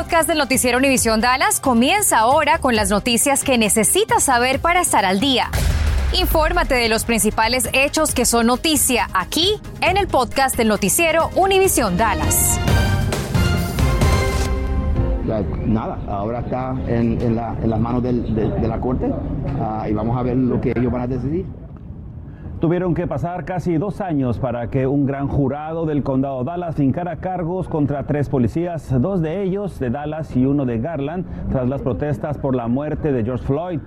podcast del noticiero Univisión Dallas comienza ahora con las noticias que necesitas saber para estar al día. Infórmate de los principales hechos que son noticia aquí en el podcast del noticiero Univisión Dallas. Nada, ahora está en, las manos de, la Corte ah, y vamos a ver lo que ellos van a decidir. Tuvieron que pasar casi dos años para que un gran jurado del condado Dallas fincara cargos contra tres policías, dos de ellos de Dallas y uno de Garland, tras las protestas por la muerte de George Floyd.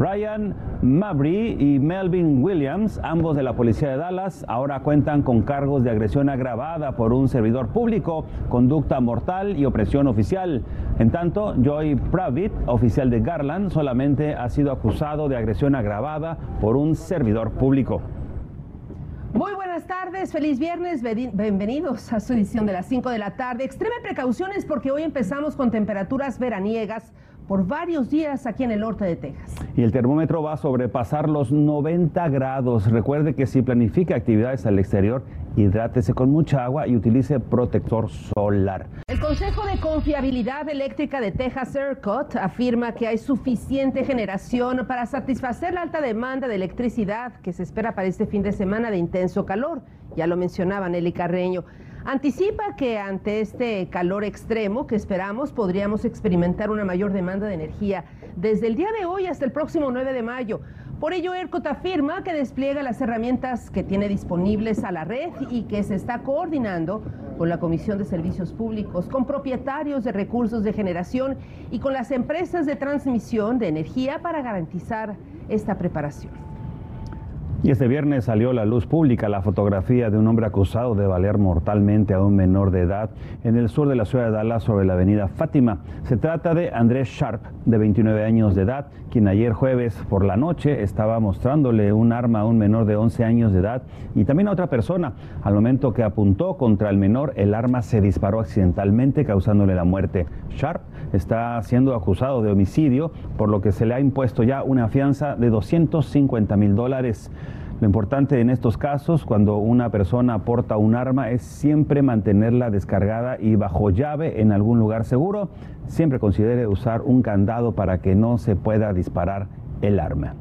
Ryan Mabry y Melvin Williams, ambos de la policía de Dallas, ahora cuentan con cargos de agresión agravada por un servidor público, conducta mortal y opresión oficial. En tanto, Joy Pravitt, oficial de Garland, solamente ha sido acusado de agresión agravada por un servidor público. Muy buenas tardes, feliz viernes, bienvenidos a su edición de las 5 de la tarde. Extreme precauciones porque hoy empezamos con temperaturas veraniegas por varios días aquí en el norte de Texas. Y el termómetro va a sobrepasar los 90 grados. Recuerde que si planifica actividades al exterior, hidrátese con mucha agua y utilice protector solar. El Consejo de Confiabilidad Eléctrica de Texas, ERCOT, afirma que hay suficiente generación para satisfacer la alta demanda de electricidad que se espera para este fin de semana de intenso calor. Ya lo mencionaba Nelly Carreño. Anticipa que ante este calor extremo que esperamos podríamos experimentar una mayor demanda de energía desde el día de hoy hasta el próximo 9 de mayo. Por ello, ERCOT afirma que despliega las herramientas que tiene disponibles a la red y que se está coordinando con la Comisión de Servicios Públicos, con propietarios de recursos de generación y con las empresas de transmisión de energía para garantizar esta preparación. Y este viernes salió a la luz pública la fotografía de un hombre acusado de balear mortalmente a un menor de edad en el sur de la ciudad de Dallas sobre la avenida Fátima. Se trata de Andrés Sharp, de 29 años de edad, quien ayer jueves por la noche estaba mostrándole un arma a un menor de 11 años de edad y también a otra persona. Al momento que apuntó contra el menor, el arma se disparó accidentalmente causándole la muerte. Sharp está siendo acusado de homicidio, por lo que se le ha impuesto ya una fianza de 250 mil dólares. Lo importante en estos casos, cuando una persona porta un arma, es siempre mantenerla descargada y bajo llave en algún lugar seguro. Siempre considere usar un candado para que no se pueda disparar el arma.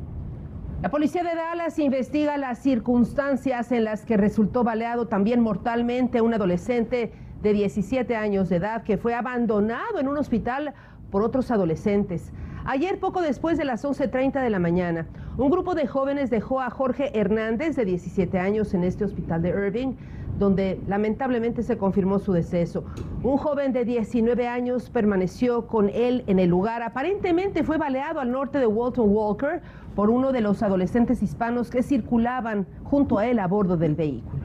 La policía de Dallas investiga las circunstancias en las que resultó baleado también mortalmente un adolescente de 17 años de edad que fue abandonado en un hospital por otros adolescentes. Ayer, poco después de las 11.30 de la mañana, un grupo de jóvenes dejó a Jorge Hernández, de 17 años, en este hospital de Irving, donde lamentablemente se confirmó su deceso. Un joven de 19 años permaneció con él en el lugar. Aparentemente fue baleado al norte de Walton Walker por uno de los adolescentes hispanos que circulaban junto a él a bordo del vehículo.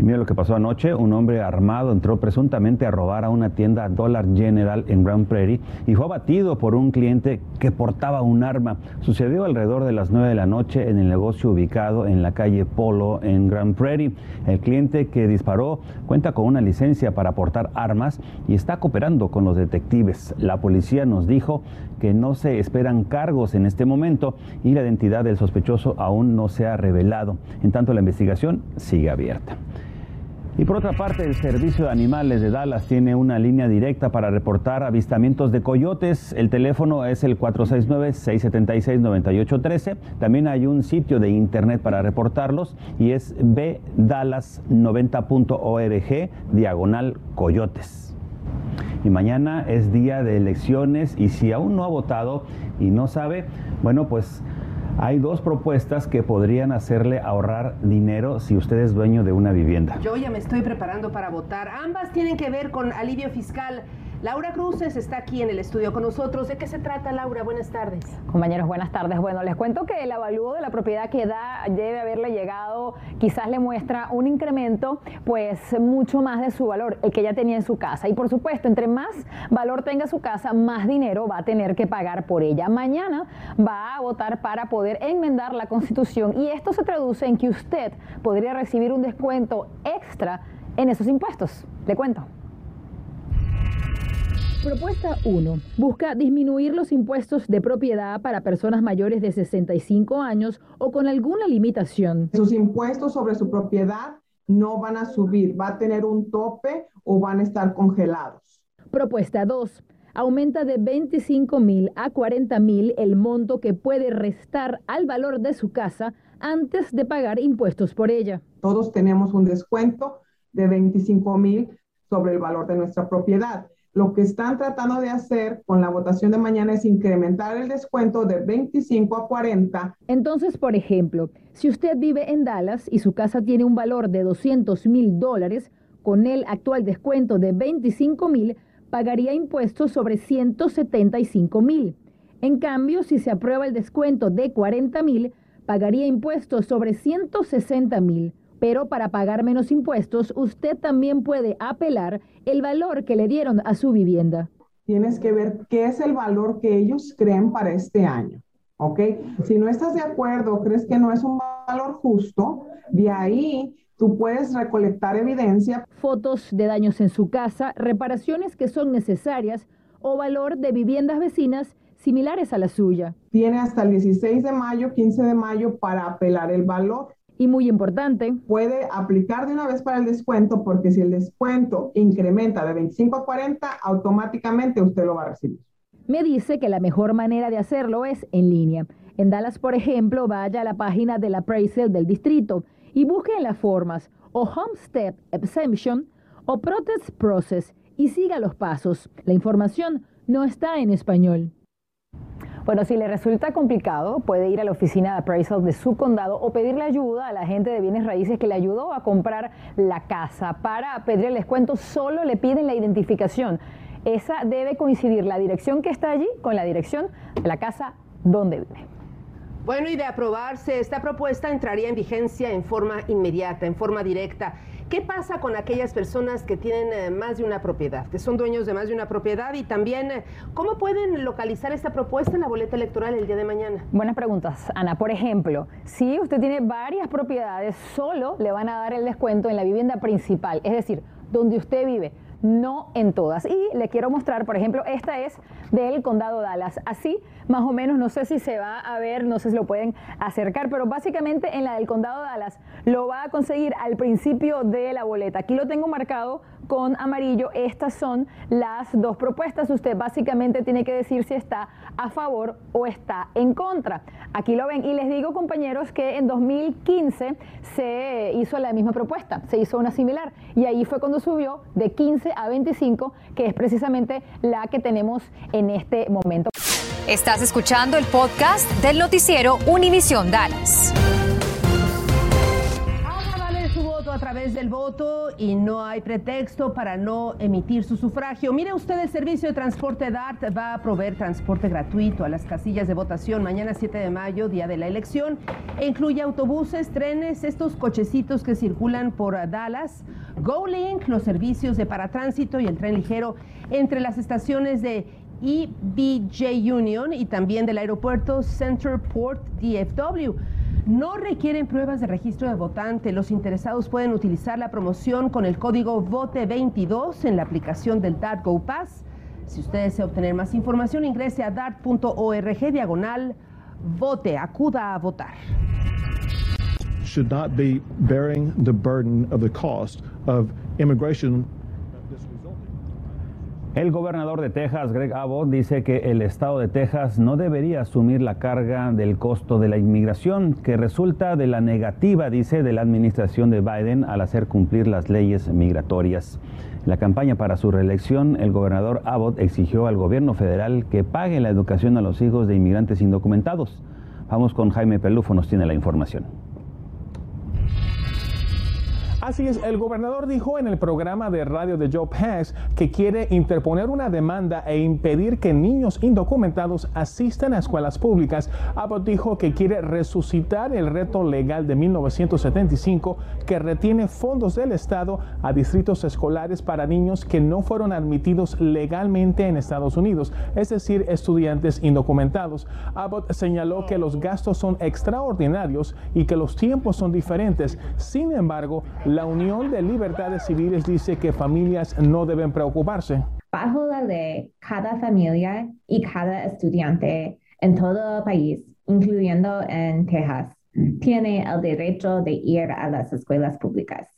Y mira lo que pasó anoche, un hombre armado entró presuntamente a robar a una tienda Dollar General en Grand Prairie y fue abatido por un cliente que portaba un arma. Sucedió alrededor de las 9 de la noche en el negocio ubicado en la calle Polo en Grand Prairie. El cliente que disparó cuenta con una licencia para portar armas y está cooperando con los detectives. La policía nos dijo que no se esperan cargos en este momento y la identidad del sospechoso aún no se ha revelado. En tanto, la investigación sigue abierta. Y por otra parte, el Servicio de Animales de Dallas tiene una línea directa para reportar avistamientos de coyotes. El teléfono es el 469-676-9813. También hay un sitio de internet para reportarlos y es bdallas90.org diagonal coyotes. Y mañana es día de elecciones y si aún no ha votado y no sabe, bueno, pues hay dos propuestas que podrían hacerle ahorrar dinero si usted es dueño de una vivienda. Yo ya me estoy preparando para votar. Ambas tienen que ver con alivio fiscal. Laura Cruces está aquí en el estudio con nosotros. ¿De qué se trata, Laura? Buenas tardes. Compañeros, buenas tardes. Bueno, les cuento que el avalúo de la propiedad que da debe haberle llegado, quizás le muestra un incremento, pues mucho más de su valor, el que ya tenía en su casa. Y por supuesto, entre más valor tenga su casa, más dinero va a tener que pagar por ella. Mañana va a votar para poder enmendar la constitución y esto se traduce en que usted podría recibir un descuento extra en esos impuestos. Le cuento. Propuesta 1. Busca disminuir los impuestos de propiedad para personas mayores de 65 años o con alguna limitación. Sus impuestos sobre su propiedad no van a subir, va a tener un tope o van a estar congelados. Propuesta 2. Aumenta de 25 mil a 40 mil el monto que puede restar al valor de su casa antes de pagar impuestos por ella. Todos tenemos un descuento de 25 mil sobre el valor de nuestra propiedad. Lo que están tratando de hacer con la votación de mañana es incrementar el descuento de 25 a 40. Entonces, por ejemplo, si usted vive en Dallas y su casa tiene un valor de 200 mil dólares, con el actual descuento de 25 mil, pagaría impuestos sobre 175 mil. En cambio, si se aprueba el descuento de 40 mil, pagaría impuestos sobre 160 mil. Pero para pagar menos impuestos, usted también puede apelar el valor que le dieron a su vivienda. Tienes que ver qué es el valor que ellos creen para este año. ¿Ok? Si no estás de acuerdo crees que no es un valor justo, de ahí tú puedes recolectar evidencia. Fotos de daños en su casa, reparaciones que son necesarias o valor de viviendas vecinas similares a la suya. Tiene hasta el 16 de mayo, 15 de mayo para apelar el valor. Y muy importante, puede aplicar de una vez para el descuento porque si el descuento incrementa de 25 a 40, automáticamente usted lo va a recibir. Me dice que la mejor manera de hacerlo es en línea. En Dallas, por ejemplo, vaya a la página del appraisal del distrito y busque en las formas o Homestead Exemption o Protest Process y siga los pasos. La información no está en español. Bueno, si le resulta complicado, puede ir a la oficina de appraisal de su condado o pedirle ayuda a la gente de bienes raíces que le ayudó a comprar la casa. Para pedir el descuento solo le piden la identificación. Esa debe coincidir la dirección que está allí con la dirección de la casa donde vive. Bueno, y de aprobarse, esta propuesta entraría en vigencia en forma inmediata, en forma directa. ¿Qué pasa con aquellas personas que tienen eh, más de una propiedad, que son dueños de más de una propiedad? Y también, eh, ¿cómo pueden localizar esta propuesta en la boleta electoral el día de mañana? Buenas preguntas, Ana. Por ejemplo, si usted tiene varias propiedades, solo le van a dar el descuento en la vivienda principal, es decir, donde usted vive no en todas. Y le quiero mostrar, por ejemplo, esta es del condado Dallas. Así, más o menos, no sé si se va a ver, no sé si lo pueden acercar, pero básicamente en la del condado Dallas lo va a conseguir al principio de la boleta. Aquí lo tengo marcado con amarillo. Estas son las dos propuestas. Usted básicamente tiene que decir si está a favor o está en contra. Aquí lo ven. Y les digo, compañeros, que en 2015 se hizo la misma propuesta, se hizo una similar. Y ahí fue cuando subió de 15 a 25, que es precisamente la que tenemos en este momento. Estás escuchando el podcast del noticiero Univisión Dallas través del voto y no hay pretexto para no emitir su sufragio. Mire usted, el servicio de transporte DART va a proveer transporte gratuito a las casillas de votación mañana 7 de mayo, día de la elección, e incluye autobuses, trenes, estos cochecitos que circulan por Dallas, GoLink, los servicios de paratránsito y el tren ligero entre las estaciones de EBJ Union y también del aeropuerto Centerport DFW. No requieren pruebas de registro de votante. Los interesados pueden utilizar la promoción con el código VOTE22 en la aplicación del DART Go Pass. Si usted desea obtener más información, ingrese a dart.org diagonal vote. Acuda a votar. Should not be bearing the burden of the cost of immigration el gobernador de Texas, Greg Abbott, dice que el estado de Texas no debería asumir la carga del costo de la inmigración que resulta de la negativa, dice, de la administración de Biden al hacer cumplir las leyes migratorias. En la campaña para su reelección, el gobernador Abbott exigió al gobierno federal que pague la educación a los hijos de inmigrantes indocumentados. Vamos con Jaime Pelufo, nos tiene la información. Así es, el gobernador dijo en el programa de radio de Joe Pass que quiere interponer una demanda e impedir que niños indocumentados asistan a escuelas públicas. Abbott dijo que quiere resucitar el reto legal de 1975 que retiene fondos del Estado a distritos escolares para niños que no fueron admitidos legalmente en Estados Unidos, es decir, estudiantes indocumentados. Abbott señaló que los gastos son extraordinarios y que los tiempos son diferentes. Sin embargo, la Unión de Libertades Civiles dice que familias no deben preocuparse. Bajo la ley, cada familia y cada estudiante en todo el país, incluyendo en Texas, tiene el derecho de ir a las escuelas públicas.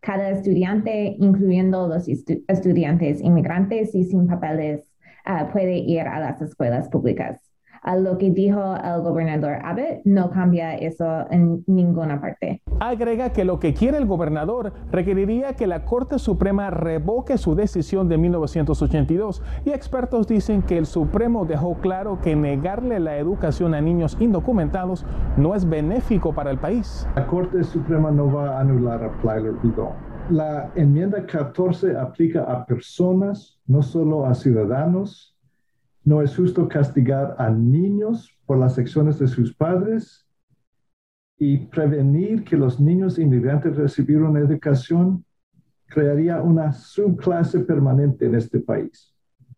cada estudiante, incluyendo los estudiantes inmigrantes y sin papeles, ah, puede ir a las escuelas públicas. A lo que dijo el gobernador Abbott, no cambia eso en ninguna parte. Agrega que lo que quiere el gobernador requeriría que la Corte Suprema revoque su decisión de 1982 y expertos dicen que el Supremo dejó claro que negarle la educación a niños indocumentados no es benéfico para el país. La Corte Suprema no va a anular a Plyler La enmienda 14 aplica a personas, no solo a ciudadanos no es justo castigar a niños por las acciones de sus padres y prevenir que los niños inmigrantes recibieran educación crearía una subclase permanente en este país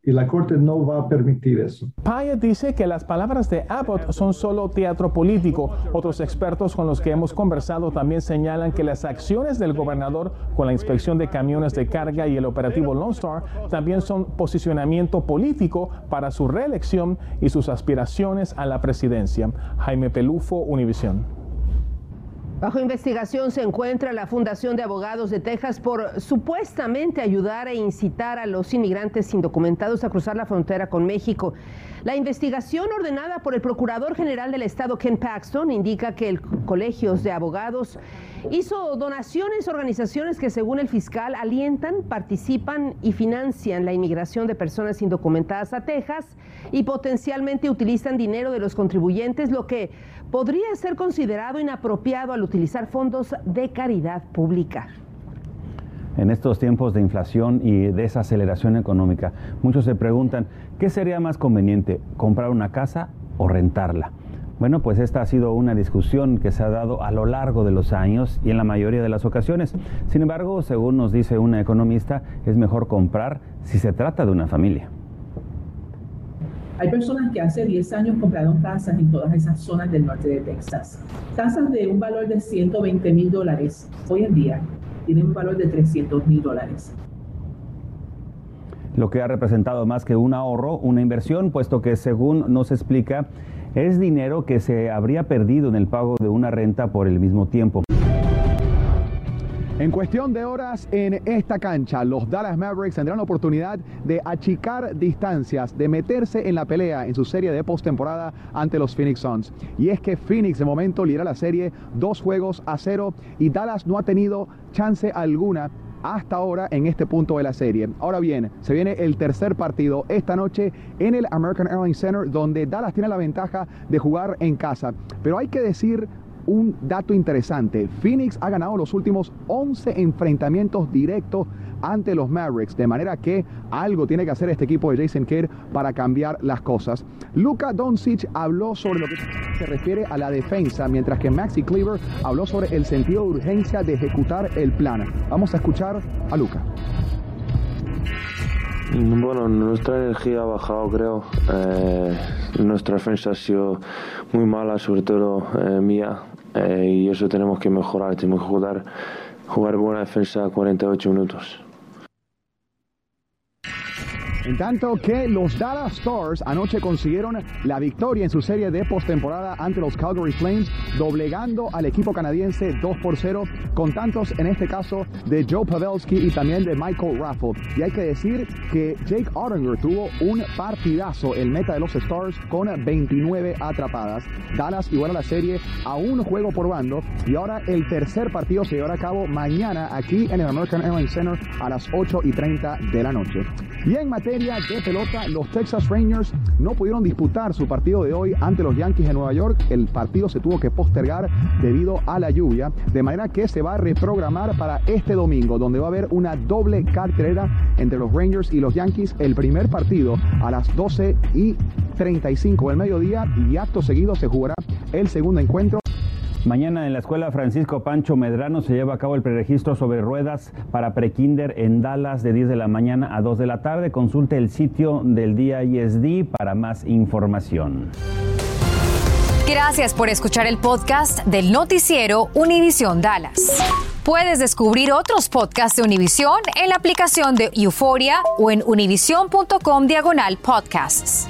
y la Corte no va a permitir eso. Payet dice que las palabras de Abbott son solo teatro político. Otros expertos con los que hemos conversado también señalan que las acciones del gobernador con la inspección de camiones de carga y el operativo Lone Star también son posicionamiento político para su reelección y sus aspiraciones a la presidencia. Jaime Pelufo, Univisión. Bajo investigación se encuentra la Fundación de Abogados de Texas por supuestamente ayudar e incitar a los inmigrantes indocumentados a cruzar la frontera con México. La investigación ordenada por el Procurador General del Estado, Ken Paxton, indica que el Colegio de Abogados hizo donaciones a organizaciones que, según el fiscal, alientan, participan y financian la inmigración de personas indocumentadas a Texas y potencialmente utilizan dinero de los contribuyentes, lo que podría ser considerado inapropiado al utilizar fondos de caridad pública. En estos tiempos de inflación y desaceleración económica, muchos se preguntan, ¿qué sería más conveniente, comprar una casa o rentarla? Bueno, pues esta ha sido una discusión que se ha dado a lo largo de los años y en la mayoría de las ocasiones. Sin embargo, según nos dice una economista, es mejor comprar si se trata de una familia. Hay personas que hace 10 años compraron casas en todas esas zonas del norte de Texas. Casas de un valor de 120 mil dólares hoy en día tienen un valor de 300 mil dólares. Lo que ha representado más que un ahorro, una inversión, puesto que según nos explica, es dinero que se habría perdido en el pago de una renta por el mismo tiempo. En cuestión de horas en esta cancha, los Dallas Mavericks tendrán la oportunidad de achicar distancias, de meterse en la pelea en su serie de postemporada ante los Phoenix Suns. Y es que Phoenix de momento lidera la serie dos juegos a cero y Dallas no ha tenido chance alguna hasta ahora en este punto de la serie. Ahora bien, se viene el tercer partido esta noche en el American Airlines Center donde Dallas tiene la ventaja de jugar en casa. Pero hay que decir un dato interesante. Phoenix ha ganado los últimos 11 enfrentamientos directos ante los Mavericks, de manera que algo tiene que hacer este equipo de Jason Kidd para cambiar las cosas. Luka Doncic habló sobre lo que se refiere a la defensa, mientras que Maxi Cleaver habló sobre el sentido de urgencia de ejecutar el plan. Vamos a escuchar a Luka. Bueno, nuestra energía ha bajado, creo. Eh, nuestra defensa ha sido muy mala, sobre todo eh, mía. Eh, y eso tenemos que mejorar, tenemos que jugar, jugar buena defensa 48 minutos. En tanto que los Dallas Stars anoche consiguieron la victoria en su serie de postemporada ante los Calgary Flames, doblegando al equipo canadiense 2 por 0, con tantos en este caso de Joe Pavelski y también de Michael Raffle. Y hay que decir que Jake Ottinger tuvo un partidazo, el meta de los Stars, con 29 atrapadas. Dallas igual a la serie a un juego por bando y ahora el tercer partido se llevará a cabo mañana aquí en el American Airlines Center a las 8 y 30 de la noche. Y en de pelota, los Texas Rangers no pudieron disputar su partido de hoy ante los Yankees de Nueva York. El partido se tuvo que postergar debido a la lluvia, de manera que se va a reprogramar para este domingo, donde va a haber una doble cartera entre los Rangers y los Yankees. El primer partido a las 12 y 35 del mediodía y acto seguido se jugará el segundo encuentro. Mañana en la Escuela Francisco Pancho Medrano se lleva a cabo el preregistro sobre ruedas para prekinder en Dallas de 10 de la mañana a 2 de la tarde. Consulte el sitio del día para más información. Gracias por escuchar el podcast del noticiero Univisión Dallas. Puedes descubrir otros podcasts de Univisión en la aplicación de Euforia o en univision.com diagonal podcasts.